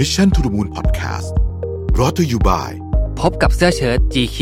Mission to the Moon Podcast รอ t ธออยู่บ่ายพบกับเสื้อเชิ้ต GQ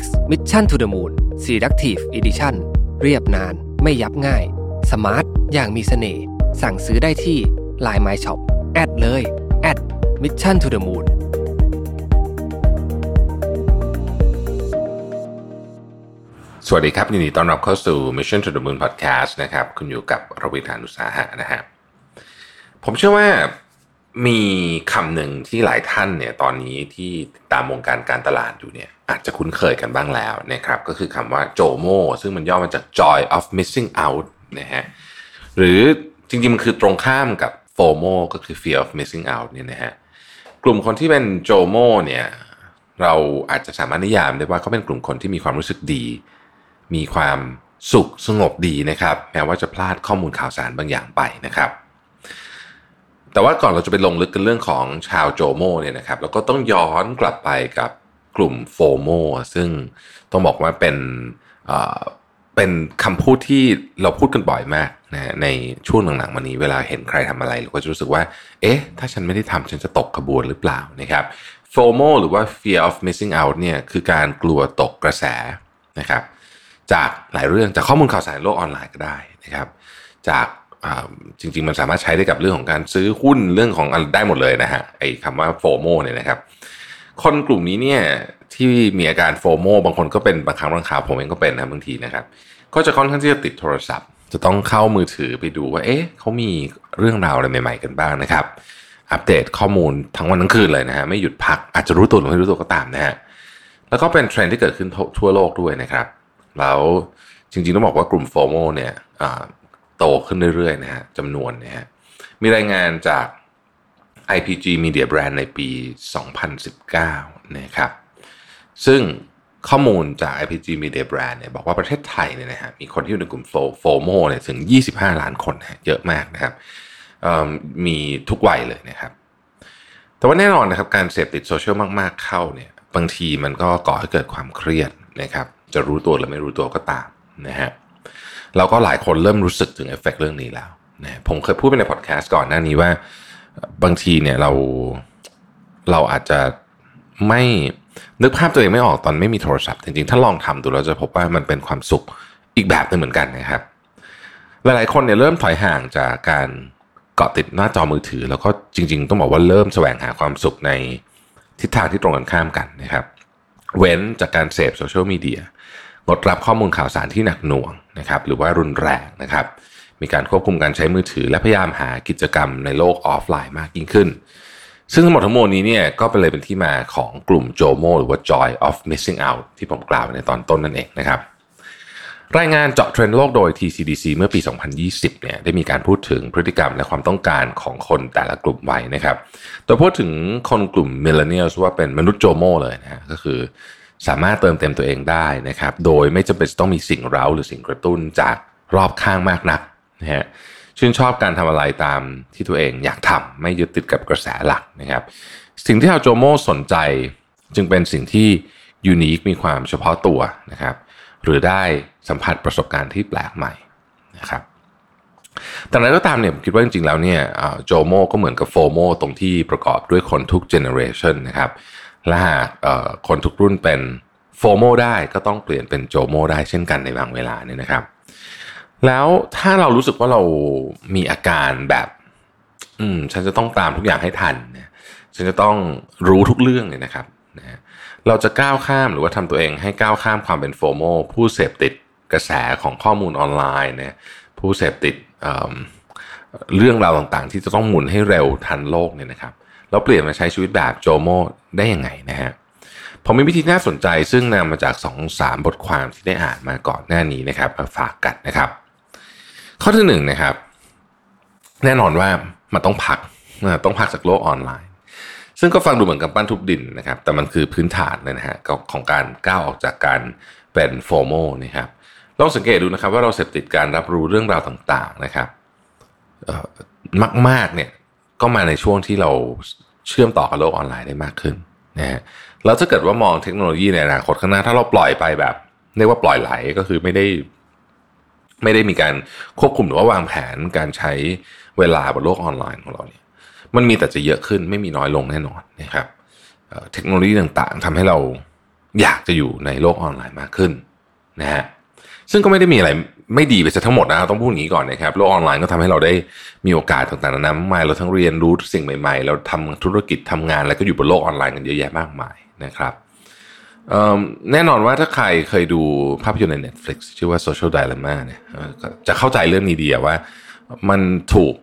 X Mission to the Moon Selective Edition เรียบนานไม่ยับง่าย สมาร์ท อย่างมีเสน่ห์สั่งซื้อได้ที่ Line My Shop แอดเลยแอด Mission to the Moon สวัสดีครับ ยินดีต้อนรับเข้าสู่ Mission to the Moon Podcast นะครับ คุณอยู่กับรวิธานุสาหะนะฮะผมเชื่อว่า มีคำหนึ่งที่หลายท่านเนี่ยตอนนี้ที่ตามวงการการตลาดอยู่เนี่ยอาจจะคุ้นเคยกันบ้างแล้วนะครับก็คือคำว่าโจโมซึ่งมันย่อมาจาก joy of missing out นะฮะหรือจริงๆ มันคือตรงข้ามกับ FOMO ก็คือ fear of missing out เนี่ยนะฮะกลุ่มคนที่เป็นโจโมเนี่ยเราอาจจะสามารถนิยามได้ว่าเขาเป็นกลุ่มคนที่มีความรู้สึกดี มีความสุขสงบดีนะครับแม้ว่าจะพลาดข้อมูลข่าวสารบางอย่างไปนะครับ แต่ว่าก่อนเราจะไปลงลึกกันเรื่องของชาวโจโมเนี่ยนะครับเราก็ต้องย้อนกลับไปกับกลุ่มโฟโมซึ่งต้องบอกว่าเป็นเป็นคำพูดที่เราพูดกันบ่อยมากนะในช่วงหลังๆมานี้เวลาเห็นใครทำอะไรเราก็จะรู้สึกว่า เอ๊ะ ถ้าฉันไม่ได้ทำฉันจะตกขบวนหรือเปล่านะครับ FOMO หรือว่า fear of missing out เนี่ยคือการกลัวตกกระแสนะครับ จากหลายเรื่องจากข้อมูลข่าวสารโลกออนไลน์ก็ได้นะครับ จาก จริง ๆ มันสามารถใช้ได้กับเรื่องของการซื้อหุ้นเรื่องของอะไรได้หมดเลยนะฮะไอ้คำว่าโฟโมเนี่ยนะครับ คนกลุ่มนี้เนี่ยที่มีอาการโฟโมบางคนก็เป็นบางครั้งบางคราวผมเองก็เป็นนะบางทีนะครับ ก็จะค่อนข้างที่จะติดโทรศัพท์ จะต้องเข้ามือถือไปดูว่า เอ๊ะเขามีเรื่องราวอะไรใหม่ ๆ กันบ้างนะครับ อัปเดตข้อมูลทั้งวันทั้งคืนเลยนะฮะไม่หยุดพักอาจจะรู้ตัวหรือไม่รู้ตัวก็ตามนะฮะแล้วก็เป็นเทรนด์ที่เกิดขึ้นทั่วโลกด้วยนะครับ แล้วจริงๆต้องบอกว่ากลุ่ม FOMO เนี่ย โตขึ้นเรื่อยๆนะฮะจำนวนนะฮะมีรายงานจาก IPG Media Brand ในปี 2019 นะครับ ซึ่งข้อมูลจาก IPG Media Brand เนี่ยบอกว่าประเทศไทยเนี่ยนะฮะมีคนที่อยู่ในกลุ่ม FOMO เนี่ยถึง 25 ล้านคนนะเยอะมากนะครับมีทุกวัยเลยนะครับ แต่ว่าแน่นอนนะครับการเสพติดโซเชียลมากๆเข้าเนี่ยบางทีมันก็ก่อให้เกิดความเครียดนะครับ จะรู้ตัวหรือไม่รู้ตัวก็ตามนะฮะ แล้วก็หลายคนเริ่มรู้สึกถึงเอฟเฟกเรื่องนี้แล้วนะผมเคยพูดไปในพอดแคสต์ก่อนหน้านี้ว่า บางทีเนี่ยเราเราอาจจะไม่นึกภาพตัวเองไม่ออกตอนไม่มีโทรศัพท์ จริงๆ ถ้าลองทำดูเราจะพบว่ามันเป็นความสุขอีกแบบหนึ่งเหมือนกันนะครับ หลายๆคนเนี่ยเริ่มถอยห่างจากการเกาะติดหน้าจอมือถือ แล้วก็จริง ๆ ต้องบอกว่าเริ่มแสวงหาความสุขในทิศทางที่ตรงกันข้ามกันนะครับ เว้นจากการเสพโซเชียลมีเดีย งดรับข้อมูลข่าวสารที่หนักหน่วงนะครับหรือว่ารุนแรงนะครับ มีการควบคุมการใช้มือถือ และพยายามหากิจกรรมในโลกออฟไลน์มากยิ่งขึ้น ซึ่งทั้งหมดทั้งมวลนี้เนี่ยก็เป็นเลยเป็นที่มาของกลุ่ม JOMO หรือว่า joy of missing out ที่ผมกล่าวในตอนต้นนั่นเองนะครับรายงานเจาะเทรนด์โลกโดย TCDC เมื่อปี 2020 เนี่ยได้มีการพูดถึงพฤติกรรมและความต้องการของคนแต่ละกลุ่มวัยนะครับ โดยพูดถึงคนกลุ่ม millennials ว่าเป็นมนุษย์โจโมเลยนะฮะก็คือ สามารถเติมเต็มตัวเองได้นะครับ โดยไม่จำเป็นต้องมีสิ่งเร้าหรือสิ่งกระตุ้นจากรอบข้างมากนักนะฮะชื่นชอบการทำอะไรตามที่ตัวเองอยากทำไม่ยึดติดกับกระแสหลักนะครับ สิ่งที่เอาโจโมสนใจจึงเป็นสิ่งที่ unique มีความเฉพาะตัวนะครับ หรือได้สัมผัสประสบการณ์ที่แปลกใหม่นะครับแต่อะไรก็ตามเนี่ยผมคิดว่าจริงๆแล้วเนี่ย JOMO ก็เหมือนกับ FOMO ตรงที่ประกอบด้วยคนทุกเจเนอเรชันนะครับ และหากคนทุกรุ่นเป็น FOMO ได้ก็ต้องเปลี่ยนเป็น JOMO ได้เช่นกันในบางเวลาเนี่ยนะครับ แล้วถ้าเรารู้สึกว่าเรามีอาการแบบ อืม ฉันจะต้องตามทุกอย่างให้ทันเนี่ยฉันจะต้องรู้ทุกเรื่องเลยนะครับนะเราจะก้าวข้ามหรือว่าทำตัวเองให้ก้าวข้ามความเป็นโฟโมผู้เสพติดกระแสของข้อมูลออนไลน์เนี่ยผู้เสพติดเเรื่องราวต่างๆ ที่จะต้องหมุนให้เร็วทันโลกเนี่ยนะครับ เราเปลี่ยนมาใช้ชีวิตแบบโจโมได้ยังไงนะฮะผมมีวิธีน่าสนใจซึ่งนำมาจาก2อสาบทความที่ได้อ่านมาก่อนหน้านี้นะครับมาฝากกันนะครับ ข้อที่หนึ่งนะครับ แน่นอนว่ามันต้องพักต้องพักจากโลกออนไลน์ ซึ่งก็ฟังดูเหมือนกับปั้นทุบดินนะครับ แต่มันคือพื้นฐานเลยนะฮะของการก้าวออกจากการเป็นโฟโมนะครับลองสังเกตดูนะครับว่าเราเสพติดการรับรู้เรื่องราวต่างๆนะครับมากๆเนี่ย ก็มาในช่วงที่เราเชื่อมต่อกับโลกออนไลน์ได้มากขึ้นนะฮะแล้วถ้าเกิดว่ามองเทคโนโลยีในอนาคตข้างหน้า ถ้าเราปล่อยไปแบบเรียกว่าปล่อยไหลก็คือไม่ได้ ไม่ได้มีการควบคุมหรือว่าวางแผนการใช้เวลาบนโลกออนไลน์ของเราเนี่ย มันมีแต่จะเยอะขึ้นไม่มีน้อยลงแน่นอนนะครับเทคโนโลยีต่างๆทำให้เราอยากจะอยู่ในโลกออนไลน์มากขึ้นนะฮะซึ่งก็ไม่ได้มีอะไร ไม่ดีไปซะทั้งหมดนะต้องพูดอย่างนี้ก่อนนะครับโลกออนไลน์ก็ทำให้เราได้มีโอกาสต่างๆนานามากเราทั้งเรียนรู้สิ่งใหม่ ๆ เราทำธุรกิจทำงาน แล้วก็อยู่บนโลกออนไลน์กันเยอะแยะมากมายนะครับแน่นอนว่าถ้าใครเคยดูภาพยนตร์ใน Netflix ชื่อว่า Social Dilemma เนี่ยจะเข้าใจเรื่องนี้ดีว่ามันถูก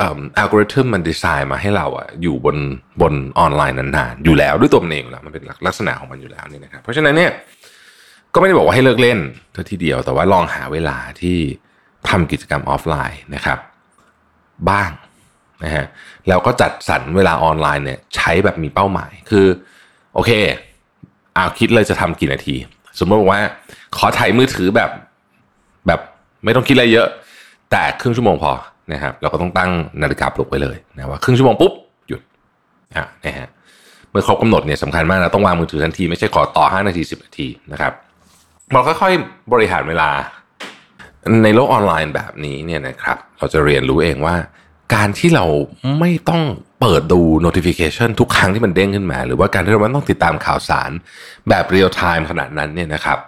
อัลกอริทึมมันดีไซน์มาให้เราอะอยู่บนบนออนไลน์นานๆ อยู่แล้วด้วยตัวมันเองแล้วมันเป็นลักษณะของมันอยู่แล้วนี่นะครับเพราะฉะนั้นเนี่ย ก็ไม่ได้บอกว่าให้เลิกเล่นเท่าทีเดียว แต่ว่าลองหาเวลาที่ทำกิจกรรมออฟไลน์นะครับ บ้างนะฮะแล้วก็จัดสรรเวลาออนไลน์เนี่ยใช้แบบมีเป้าหมายคือ โอเคเอาคิดเลยจะทำกี่นาที สมมติว่า ขอถ่ายมือถือแบบแบบไม่ต้องคิดอะไรเยอะ แต่ครึ่งชั่วโมงพอนะครับเราก็ต้องตั้งนาฬิกาปลุกไว้เลยนะว่าครึ่งชั่วโมงปุ๊บหยุดอะนะฮะเมื่อครบกำหนดเนี่ยสำคัญมากนะต้องวางมือถือทันทีไม่ใช่ขอต่อ 5 นาที 10 นาทีนะครับ เราค่อยๆบริหารเวลา ในโลกออนไลน์แบบนี้เนี่ยนะครับ เราจะเรียนรู้เองว่าการที่เราไม่ต้องเปิดดู notification ทุกครั้งที่มันเด้งขึ้นมา หรือว่าการที่เราไม่ต้องติดตามข่าวสารแบบเรียลไทม์ขนาดนั้นเนี่ยนะครับ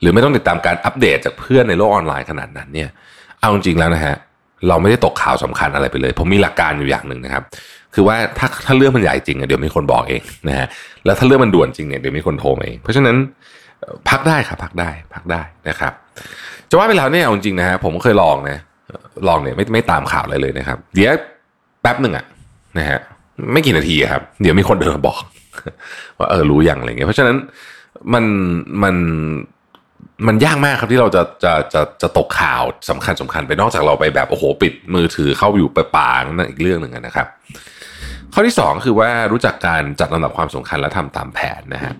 หรือไม่ต้องติดตามการอัปเดตจากเพื่อนในโลกออนไลน์ขนาดนั้นเนี่ย เอาจริงแล้วนะฮะเราไม่ได้ตกข่าวสำคัญอะไรไปเลย ผมมีหลักการอยู่อย่างหนึ่งนะครับ คือว่าถ้าถ้าเรื่องมันใหญ่จริงเดี๋ยวมีคนบอกเองนะฮะแล้วถ้าเรื่องมันด่วนจริงเนี่ยเดี๋ยวมีคนโทรมาเองเพราะฉะนั้น พักได้ครับพักได้พักได้นะครับจะว่าไปแล้วเนี่ยจริงนะฮะผมเคยลองนะลองเนี่ยไม่ไม่ตามข่าวอะไรเลยนะครับ เดี๋ยวแป๊บหนึ่งอะนะฮะไม่กี่นาทีครับ เดี๋ยวมีคนเดินมาบอก ว่าเออรู้อย่างอะไรเงี้ยเพราะฉะนั้นมันมันมันยากมากครับที่เราจะจะจะจะตกข่าวสำคัญสำคัญไปนอกจากเราไปแบบโอ้โหปิดมือถือเข้าอยู่ไปป่านั่นอีกเรื่องหนึ่งนะครับ ข้อที่สองคือว่ารู้จักการจัดลำดับความสำคัญและทำตามแผนนะฮะ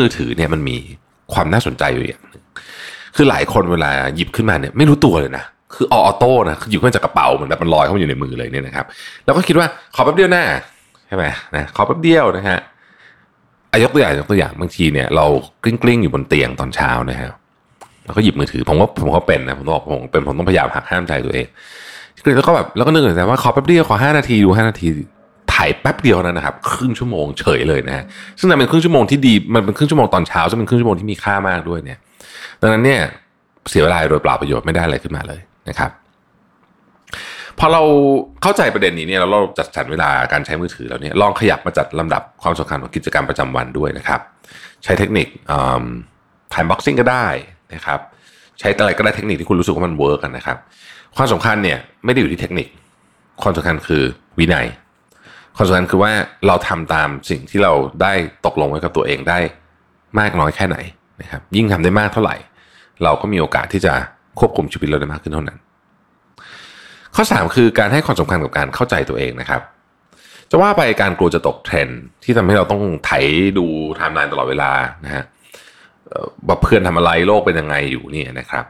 มือถือเนี่ยมันมีความน่าสนใจอยู่อย่างหนึ่งคือหลายคนเวลาหยิบขึ้นมาเนี่ยไม่รู้ตัวเลยนะคือออโต้นะคือยิบขึ้นจากกระเป๋าเหมือนแบบมันลอยเข้ามาอยู่ในมือเลยเนี่ยนะครับ แล้วก็คิดว่าขอแป๊บเดียวหน้าใช่ไหมนะขอแป๊บเดียวนะฮะยกตัวอย่างยกตัวอย่างบางทีเนี่ยเรากลิ้งกลิ้งอยู่บนเตียงตอนเช้านะฮะแล้วก็หยิบมือถือผมว่าผมก็เป็นนะผมบอกผมเป็นผมต้องพยายามหักห้ามใจตัวเองแล้วก็แบบแล้วก็นึกถึงแต่ว่าขอแป๊บเดียวขอห้านาทีดูห้านาทีายแป๊บเดียวนั้นนะครับ ครึ่งชั่วโมงเฉยเลยนะฮะซึ่งมันเป็นครึ่งชั่วโมงที่ดีมันเป็นครึ่งชั่วโมงตอนเช้าซึ่งเป็นครึ่งชั่วโมงที่มีค่ามากด้วยเนี่ย ดังนั้นเนี่ยเสียเวลาโดยเปล่าประโยชน์ไม่ได้อะไรขึ้นมาเลยนะครับพอเราเข้าใจประเด็นนี้เนี่ยเราจัดสรรเวลาการใช้มือถือแล้วเนี่ยลองขยับมาจัดลำดับความสำคัญของกิจกรรมประจำวันด้วยนะครับ ใช้เทคนิค time boxing ก็ได้นะครับใช้อะไรก็ได้เทคนิคที่คุณรู้สึกว่ามัน work นะครับ ความสำคัญเนี่ยไม่ได้อยู่ที่เทคนิค ความสำคัญคือวินัย ความสำคัญคือว่าเราทำตามสิ่งที่เราได้ตกลงไว้กับตัวเองได้มากน้อยแค่ไหนนะครับ ยิ่งทำได้มากเท่าไหร่ เราก็มีโอกาสที่จะควบคุมชีวิตเราได้มากขึ้นเท่านั้น ข้อ 3 คือการให้ความสำคัญกับการเข้าใจตัวเองนะครับ จะว่าไปการกลัวจะตกเทรนด์ที่ทำให้เราต้องไถดูไทม์ไลน์ตลอดเวลานะฮะว่าเพื่อนทำอะไรโลกเป็นยังไงอยู่นี่นะครับ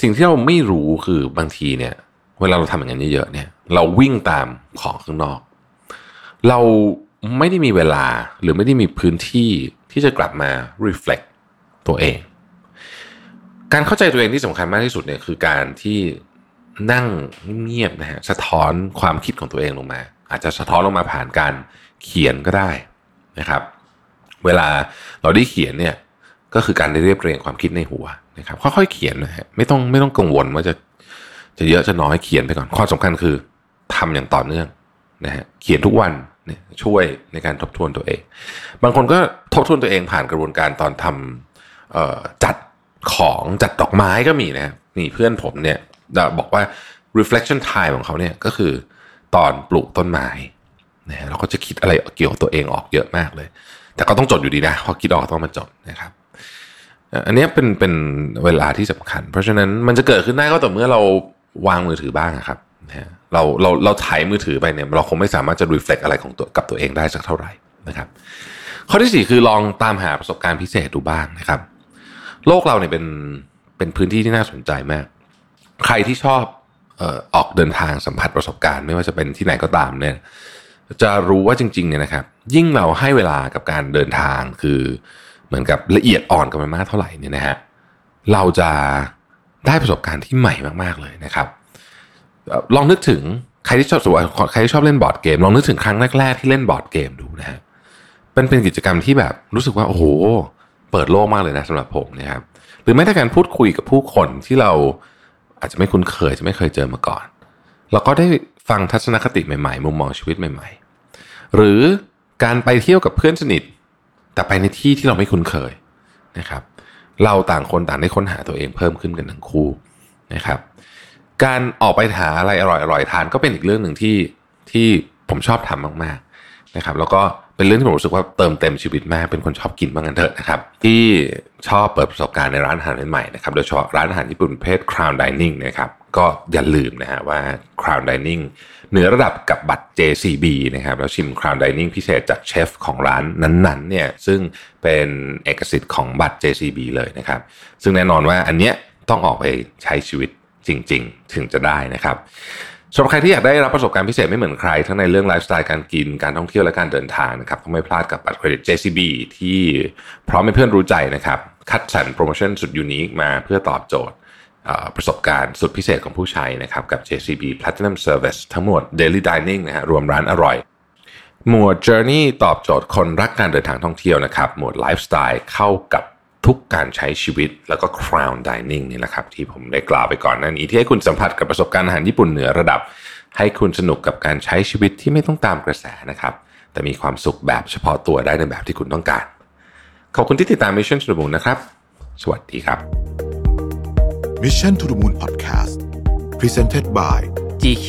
สิ่งที่เราไม่รู้คือบางทีเนี่ย เวลาเราทำอย่างนี้นเยอะๆเนี่ย เราวิ่งตามของข้างนอก เราไม่ได้มีเวลาหรือไม่ได้มีพื้นที่ที่จะกลับมา reflect ตัวเอง การเข้าใจตัวเองที่สำคัญมากที่สุดเนี่ยคือการที่นั่งเงียบนะฮะสะท้อนความคิดของตัวเองลงมา อาจจะสะท้อนลงมาผ่านการเขียนก็ได้นะครับ เวลาเราได้เขียนเนี่ยก็คือการได้เรียบเรียงความคิดในหัวนะครับค่อยๆเขียนนะฮะไม่ต้องไม่ต้องกังวลว่าจะจะเยอะจะน้อยเขียนไปก่อนความสำคัญคือทำอย่างต่อเนื่องนะฮะเขียนทุกวัน ช่วยในการทบทวนตัวเอง บางคนก็ทบทวนตัวเองผ่านกระบวนการตอนทำจัดของจัดดอกไม้ก็มีนะนี่เพื่อนผมเนี่ยบอกว่า reflection time ของเขาเนี่ยก็คือตอนปลูกต้นไม้นะเราก็จะคิดอะไรเกี่ยวกับตัวเองออกเยอะมากเลย แต่ก็ต้องจดอยู่ดีนะพอคิดออกต้องมาจดนะครับ อันนี้เป็นเป็นเวลาที่สำคัญ เพราะฉะนั้นมันจะเกิดขึ้นได้ก็ต่อเมื่อเราวางมือถือบ้างครับ เราเราเราถ่ายมือถือไปเนี่ยเราคงไม่สามารถจะ reflect อะไรของตัวกับตัวเองได้สักเท่าไหร่นะครับ ข้อที่สี่คือลองตามหาประสบการณ์พิเศษดูบ้างนะครับ โลกเราเนี่ยเป็นเป็นพื้นที่ที่น่าสนใจมาก ใครที่ชอบออกเดินทางสัมผัสประสบการณ์ไม่ว่าจะเป็นที่ไหนก็ตามเนี่ยจะรู้ว่าจริงๆเนี่ยนะครับ ยิ่งเราให้เวลากับการเดินทางคือเหมือนกับละเอียดอ่อนกันไปมากเท่าไหร่เนี่ยนะฮะเราจะได้ประสบการณ์ที่ใหม่มากๆเลยนะครับ ลองนึกถึงใครที่ชอบสวใครที่ชอบเล่นบอร์ดเกม ลองนึกถึงครั้งแรกๆที่เล่นบอร์ดเกมดูนะฮะเป็นเป็นกิจกรรมที่แบบรู้สึกว่าโอ้โหเปิดโลกมากเลยนะสำหรับผมนะครับหรือแม้แต่การพูดคุยกับผู้คนที่เราอาจจะไม่คุ้นเคยจะไม่เคยเจอมาก่อนเราก็ได้ฟังทัศนคติใหม่ๆ มุมมองชีวิตใหม่ ๆ หรือการไปเที่ยวกับเพื่อนสนิท แต่ไปในที่ที่เราไม่คุ้นเคยนะครับ เราต่างคนต่างได้ค้นหาตัวเองเพิ่มขึ้นกันทั้งคู่นะครับ การออกไปหาอะไรอร่อยๆทานก็เป็นอีกเรื่องหนึ่งที่ที่ผมชอบทำมากๆนะครับ แล้วก็เป็นเรื่องที่ผมรู้สึกว่าเติมเต็มชีวิตมาก เป็นคนชอบกินบ้ากันเถอะนะครับ ที่ชอบเปิดประสบการณ์ในร้านอาหารใหม่ๆนะครับโดยเฉพาะร้านอาหารญี่ปุ่นประเภท Crown Dining นะครับก็อย่าลืมนะฮะว่า Crown Dining เหนือระดับกับบัตร JCB นะครับแล้วชิม Crown Dining พิเศษจากเชฟของร้านนั้นๆเนี่ยซึ่งเป็นเอกสิทธิ์ของบัตร JCB เลยนะครับ ซึ่งแน่นอนว่าอันเนี้ยต้องออกไปใช้ชีวิต จริง ๆ ถึงจะได้นะครับสำหรับใครที่อยากได้รับประสบการณ์พิเศษไม่เหมือนใคร ทั้งในเรื่องไลฟ์สไตล์การกินการท่องเที่ยวและการเดินทางนะครับก็ไม่พลาดกับบัตรเครดิต JCB ที่พร้อมให้เพื่อนรู้ใจนะครับคัดสรรโปรโมชั่นสุดยูนิคมาเพื่อตอบโจทย์ประสบการณ์สุดพิเศษของผู้ใช้นะครับกับ JCB Platinum Service ทั้งหมด Daily Dining นะฮะรวมร้านอร่อย หมวด Journey ตอบโจทย์คนรักการเดินทางท่องเที่ยวนะครับ หมวด Lifestyle เข้ากับ ทุกการใช้ชีวิตแล้วก็ Crown Dining นี่แหละครับ ที่ผมได้กล่าวไปก่อนหน้านี้ที่ให้คุณสัมผัสกับประสบการณ์อาหารญี่ปุ่นเหนือระดับ ให้คุณสนุกกับการใช้ชีวิตที่ไม่ต้องตามกระแสนะครับ แต่มีความสุขแบบเฉพาะตัวได้ในแบบที่คุณต้องการ ขอบคุณที่ติดตาม Mission to the Moon นะครับ สวัสดีครับ Mission to the Moon Podcast Presented by GQ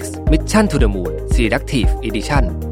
X Mission to the Moon Selective Edition